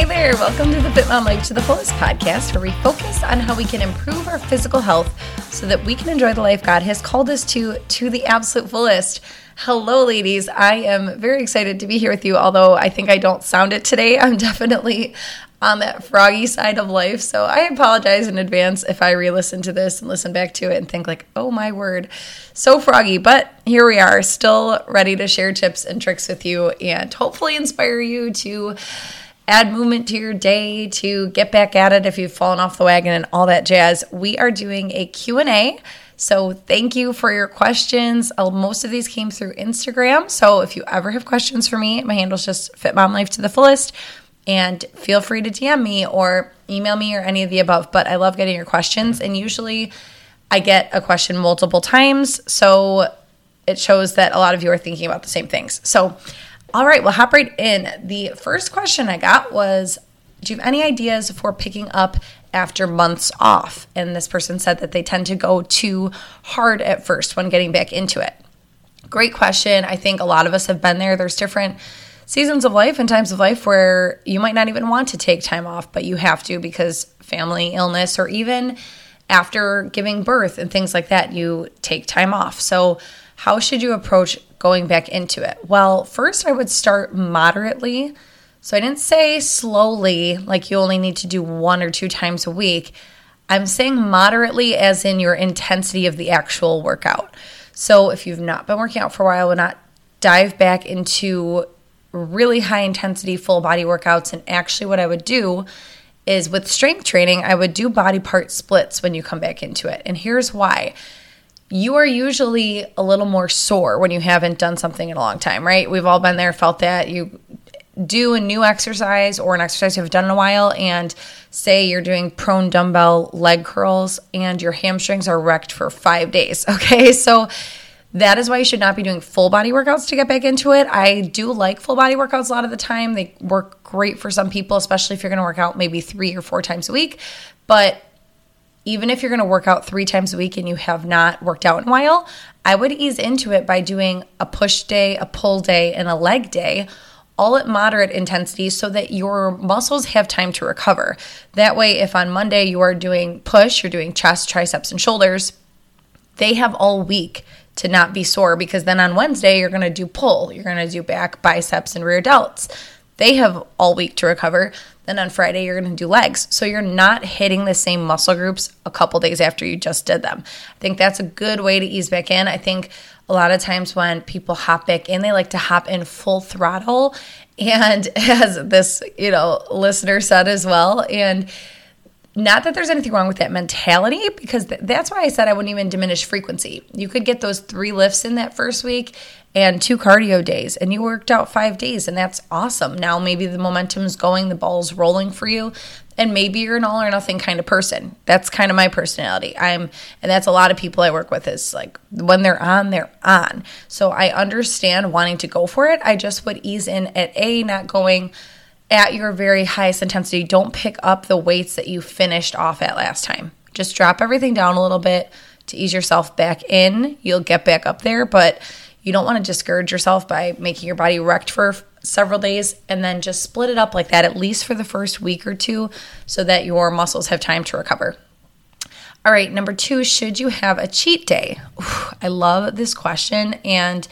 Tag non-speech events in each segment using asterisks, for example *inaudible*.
Hi there. Welcome to the Fit Mom Life to the Fullest podcast, where we focus on how we can improve our physical health so that we can enjoy the life God has called us to to the absolute fullest. Hello, ladies. I am very excited to be here with you, although I think I don't sound it today. I'm *laughs* definitely on that froggy side of life. So I apologize in advance if I re listen to this and listen back to it and think, like, oh my word, so froggy. But here we are, still ready to share tips and tricks with you and hopefully inspire you to add movement to your day to get back at it if you've fallen off the wagon and all that jazz. We are doing a q&a so thank you for your questions. Uh, most of these came through instagram. So if you ever have questions for me my handle is just fit mom life to the fullest. And feel free to dm me or email me or any of the above. But i love getting your questions. And usually i get a question multiple times. So it shows that a lot of you are thinking about the same things. So all right, we'll hop right in. The first question I got was Do you have any ideas for picking up after months off? And this person said that they tend to go too hard at first when getting back into it. Great question. I think a lot of us have been there. There's different seasons of life and times of life where you might not even want to take time off, but you have to because family, illness, or even after giving birth and things like that, you take time off. So, how should you approach going back into it? Well, first, I would start moderately. So I didn't say slowly, like you only need to do one or two times a week. I'm saying moderately, as in your intensity of the actual workout. So if you've not been working out for a while, would not dive back into really high intensity full body workouts. And actually, what I would do is with strength training, I would do body part splits when you come back into it. And here's why you are usually a little more sore when you haven't done something in a long time, right? We've all been there, felt that. You do a new exercise or an exercise you have done in a while, and say you're doing prone dumbbell leg curls and your hamstrings are wrecked for five days, *laughs* okay? So that is why you should not be doing full body workouts to get back into it. I do like full body workouts a lot of the time. They work great for some people, especially if you're gonna work out maybe three or four times a week. But even if you're going to work out three times a week and you have not worked out in a while, I would ease into it by doing a push day, a pull day, and a leg day, all at moderate intensity so that your muscles have time to recover. That way, if on Monday you are doing push, you're doing chest, triceps, and shoulders, they have all week to not be sore because then on Wednesday you're going to do pull, you're going to do back, biceps, and rear delts. They have all week to recover. Then on Friday, you're going to do legs. So you're not hitting the same muscle groups a couple days after you just did them. I think that's a good way to ease back in. I think a lot of times when people hop back in, they like to hop in full throttle. And *laughs* as this, you know, listener said as well, and not that there's anything wrong with that mentality because th- that's why I said I wouldn't even diminish frequency. You could get those three lifts in that first week and two cardio days and you worked out 5 days and that's awesome. Now maybe the momentum's going, the ball's rolling for you and maybe you're an all or nothing kind of person. That's kind of my personality. I'm and that's a lot of people I work with is like when they're on, they're on. So I understand wanting to go for it. I just would ease in at A not going at your very highest intensity, don't pick up the weights that you finished off at last time. Just drop everything down a little bit to ease yourself back in. You'll get back up there, but you don't want to discourage yourself by making your body wrecked for several days and then just split it up like that, at least for the first week or two, so that your muscles have time to recover. All right, number two, should you have a cheat day? Ooh, I love this question. And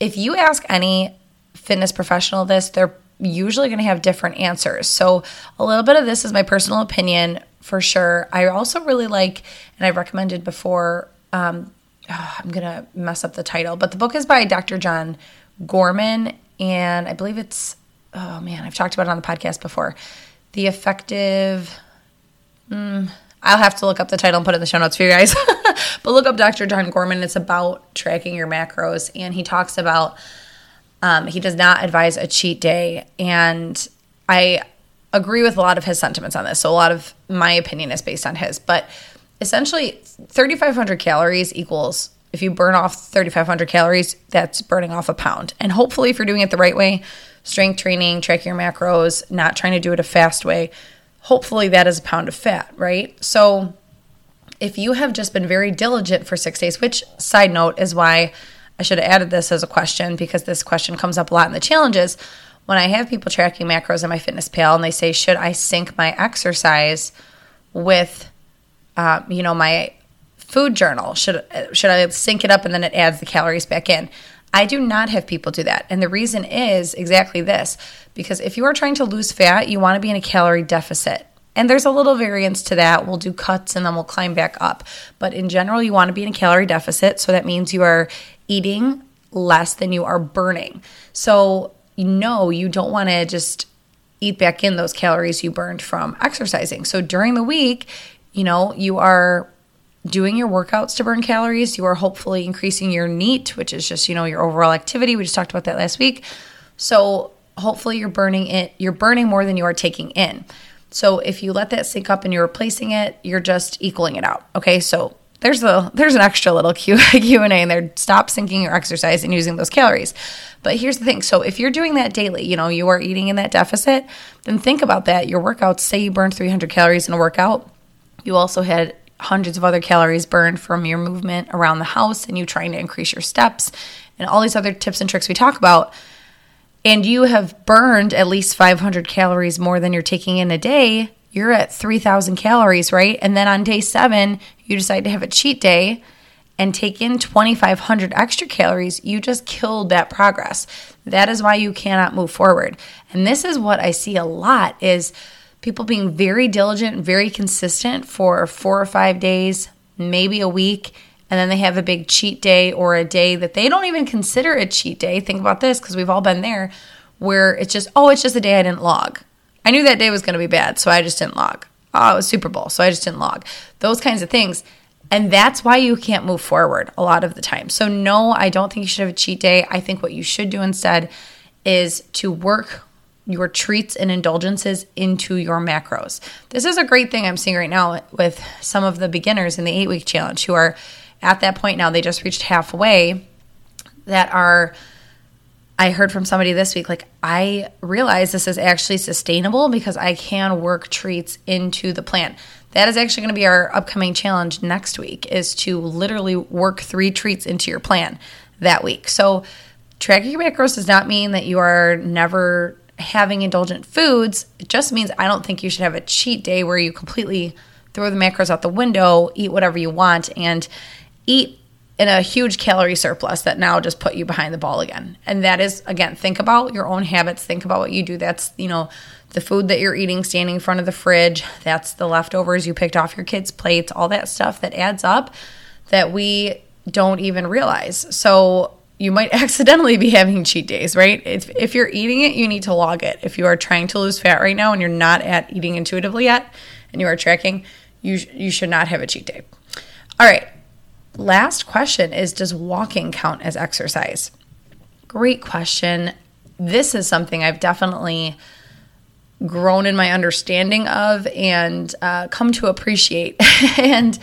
if you ask any fitness professional this, they're usually going to have different answers. So, a little bit of this is my personal opinion for sure. I also really like, and I've recommended before, um, oh, I'm going to mess up the title, but the book is by Dr. John Gorman, and I believe it's, oh man, I've talked about it on the podcast before. The Effective, mm, I'll have to look up the title and put it in the show notes for you guys. *laughs* but look up Dr. John Gorman. It's about tracking your macros, and he talks about um, he does not advise a cheat day. And I agree with a lot of his sentiments on this. So a lot of my opinion is based on his. But essentially, 3,500 calories equals if you burn off 3,500 calories, that's burning off a pound. And hopefully, if you're doing it the right way, strength training, tracking your macros, not trying to do it a fast way, hopefully that is a pound of fat, right? So if you have just been very diligent for six days, which side note is why I should have added this as a question because this question comes up a lot in the challenges. when I have people tracking macros in MyFitnessPal and they say, should I sync my exercise with, uh, you know, my food journal? Should should I sync it up and then it adds the calories back in? I do not have people do that. And the reason is exactly this because if you are trying to lose fat, you want to be in a calorie deficit. And there's a little variance to that. We'll do cuts and then we'll climb back up. But in general, you want to be in a calorie deficit. So that means you are eating less than you are burning. So, know, you don't want to just eat back in those calories you burned from exercising. So during the week, you know, you are doing your workouts to burn calories. You are hopefully increasing your NEAT, which is just, you know, your overall activity. We just talked about that last week. So hopefully you're burning it, you're burning more than you are taking in. So if you let that sync up and you're replacing it, you're just equaling it out. Okay, so there's a there's an extra little Q *laughs* Q and A in there. Stop syncing your exercise and using those calories. But here's the thing: so if you're doing that daily, you know you are eating in that deficit, then think about that. Your workouts. Say you burned 300 calories in a workout. You also had hundreds of other calories burned from your movement around the house and you trying to increase your steps and all these other tips and tricks we talk about and you have burned at least 500 calories more than you're taking in a day, you're at 3,000 calories, right? And then on day seven, you decide to have a cheat day and take in 2,500 extra calories, you just killed that progress. That is why you cannot move forward. And this is what I see a lot is people being very diligent, very consistent for four or five days, maybe a week, and then they have a big cheat day or a day that they don't even consider a cheat day. Think about this because we've all been there where it's just, oh, it's just a day I didn't log. I knew that day was going to be bad, so I just didn't log. Oh, it was Super Bowl, so I just didn't log. Those kinds of things. And that's why you can't move forward a lot of the time. So, no, I don't think you should have a cheat day. I think what you should do instead is to work your treats and indulgences into your macros. This is a great thing I'm seeing right now with some of the beginners in the eight week challenge who are at that point now, they just reached halfway that are. I heard from somebody this week, like, I realize this is actually sustainable because I can work treats into the plan. That is actually going to be our upcoming challenge next week is to literally work three treats into your plan that week. So tracking your macros does not mean that you are never having indulgent foods. It just means I don't think you should have a cheat day where you completely throw the macros out the window, eat whatever you want, and eat in a huge calorie surplus that now just put you behind the ball again. And that is again, think about your own habits, think about what you do. That's, you know, the food that you're eating standing in front of the fridge, that's the leftovers you picked off your kids' plates, all that stuff that adds up that we don't even realize. So you might *laughs* accidentally be having cheat days, right? If, if you're eating it, you need to log it. If you are trying to lose fat right now and you're not at eating intuitively yet and you are tracking, you, you should not have a cheat day. All right. Last question is Does walking count as exercise? Great question. This is something I've definitely grown in my understanding of and uh, come to appreciate. *laughs* and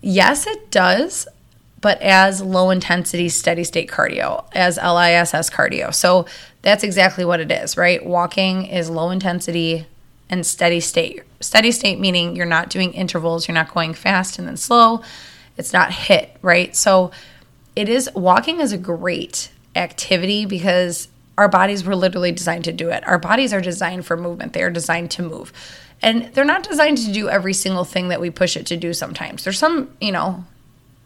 yes, it does but as low intensity steady state cardio, as LISS cardio. So that's exactly what it is, right? Walking is low intensity and steady state. Steady state meaning you're not doing intervals, you're not going fast and then slow. It's not HIIT, right? So it is walking is a great activity because our bodies were literally designed to do it. Our bodies are designed for movement. They are designed to move. And they're not designed to do every single thing that we push it to do sometimes. There's some, you know,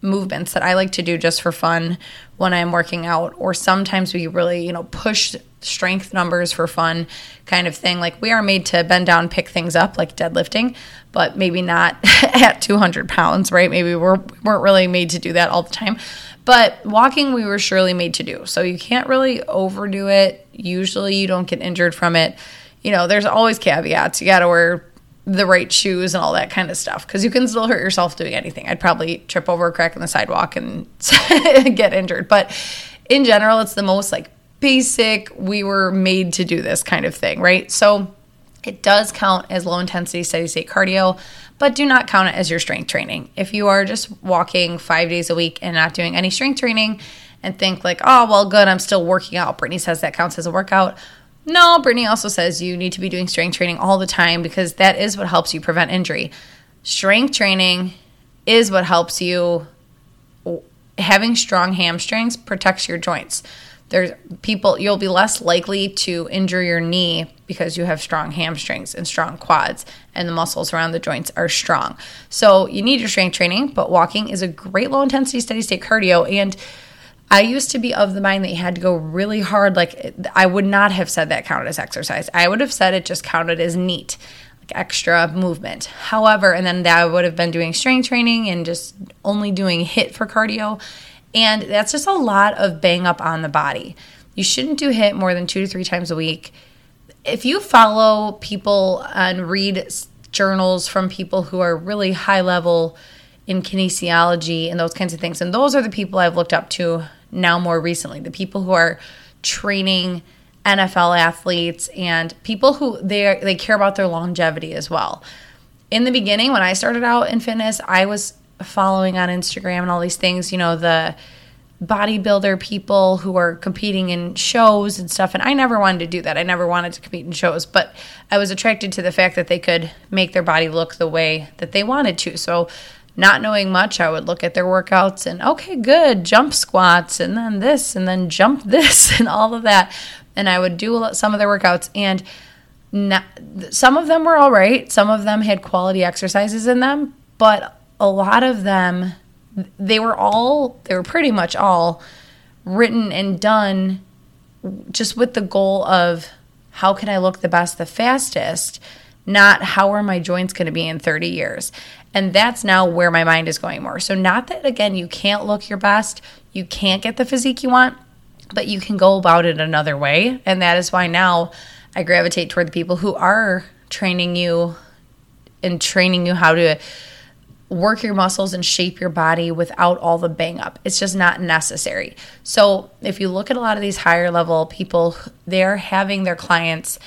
movements that I like to do just for fun when I'm working out, or sometimes we really, you know, push strength numbers for fun kind of thing. Like we are made to bend down, pick things up, like deadlifting, but maybe not *laughs* at 200 pounds, right? Maybe we weren't really made to do that all the time. But walking, we were surely made to do. So you can't really overdo it. Usually you don't get injured from it. You know, there's always caveats. You got to wear the right shoes and all that kind of stuff because you can still hurt yourself doing anything. I'd probably trip over a crack in the sidewalk and *laughs* get injured. But in general, it's the most like basic, we were made to do this kind of thing, right? So it does count as low intensity steady state cardio, but do not count it as your strength training. If you are just walking five days a week and not doing any strength training and think like, oh, well, good, I'm still working out. Brittany says that counts as a workout no, Brittany also says you need to be doing strength training all the time because that is what helps you prevent injury. Strength training is what helps you having strong hamstrings protects your joints. there's people you'll be less likely to injure your knee because you have strong hamstrings and strong quads and the muscles around the joints are strong. So you need your strength training, but walking is a great low intensity steady state cardio and I used to be of the mind that you had to go really hard. Like, I would not have said that counted as exercise. I would have said it just counted as NEAT, like extra movement. However, and then that I would have been doing strength training and just only doing HIIT for cardio. And that's just a lot of bang up on the body. You shouldn't do HIIT more than two to three times a week. If you follow people and read journals from people who are really high level, in kinesiology and those kinds of things. And those are the people I've looked up to now more recently, the people who are training NFL athletes and people who they they care about their longevity as well. In the beginning when I started out in fitness, I was following on Instagram and all these things, you know, the bodybuilder people who are competing in shows and stuff and I never wanted to do that. I never wanted to compete in shows, but I was attracted to the fact that they could make their body look the way that they wanted to. So not knowing much, I would look at their workouts and, okay, good, jump squats, and then this, and then jump *laughs* this, and all of that. And I would do some of their workouts. And not, some of them were all right. Some of them had quality exercises in them, but a lot of them, they were all, they were pretty much all written and done just with the goal of how can I look the best, the fastest not how are my joints going to be in 30 years. And that's now where my mind is going more. So, not that again, you can't look your best, you can't get the physique you want, but you can go about it another way. And that is why now I gravitate toward the people who are training you and training you how to work your muscles and shape your body without all the bang up. It's just not necessary. So, if you look at a lot of these higher level people, they're having their clients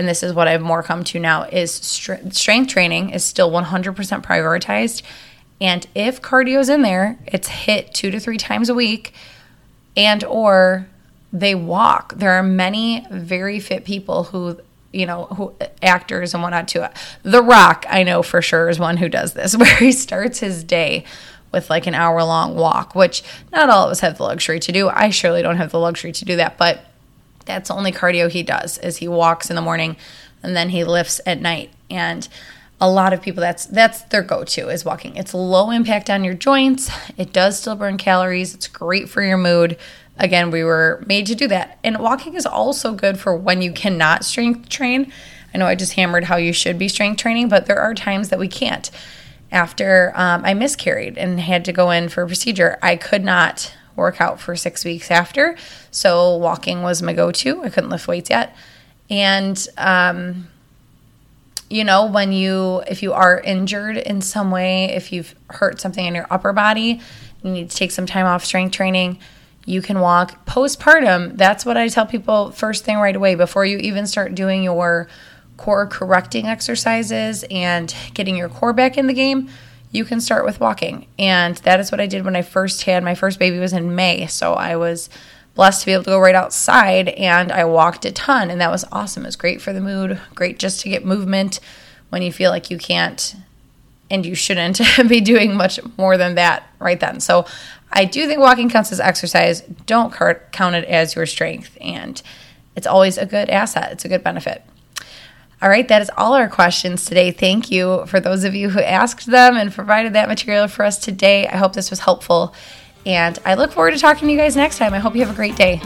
and this is what I've more come to now is strength training is still 100% prioritized. And if cardio's in there, it's HIIT 2 to 3 times a week and or they walk. There are many very fit people who you know, who actors and whatnot too. The Rock, I know for sure, is one who does this, *laughs* where he starts his day with like an hour long walk, which not all of us have the luxury to do. I surely don't have the luxury to do that, but that's the only cardio he does is he walks in the morning and then he lifts at night. And a lot of people that's that's their go-to is walking. It's low impact on your joints. It does still burn calories. It's great for your mood. Again, we were made to do that. And walking is also good for when you cannot strength train. I know I just hammered how you should be strength training, but there are times that we can't. After um, I miscarried and had to go in for a procedure, I could not work out for six weeks after. So walking was my go to. I couldn't lift weights yet. And, um, you know, when you, if you are injured in some way, if you've hurt something in your upper body, you need to take some time off strength training. You can walk postpartum. That's what I tell people first thing right away before you even start doing your core correcting exercises and getting your core back in the game you can start with walking. And that is what I did when I first had my first baby was in May. So I was blessed to be able to go right outside and I walked a ton and that was awesome. It was great for the mood, great just to get movement when you feel like you can't and you shouldn't *laughs* be doing much more than that right then. So I do think walking counts as exercise. Don't count it as your strength and it's always a good asset. It's a good benefit. All right, that is all our questions today. Thank you for those of you who asked them and provided that material for us today. I hope this was helpful. And I look forward to talking to you guys next time. I hope you have a great day.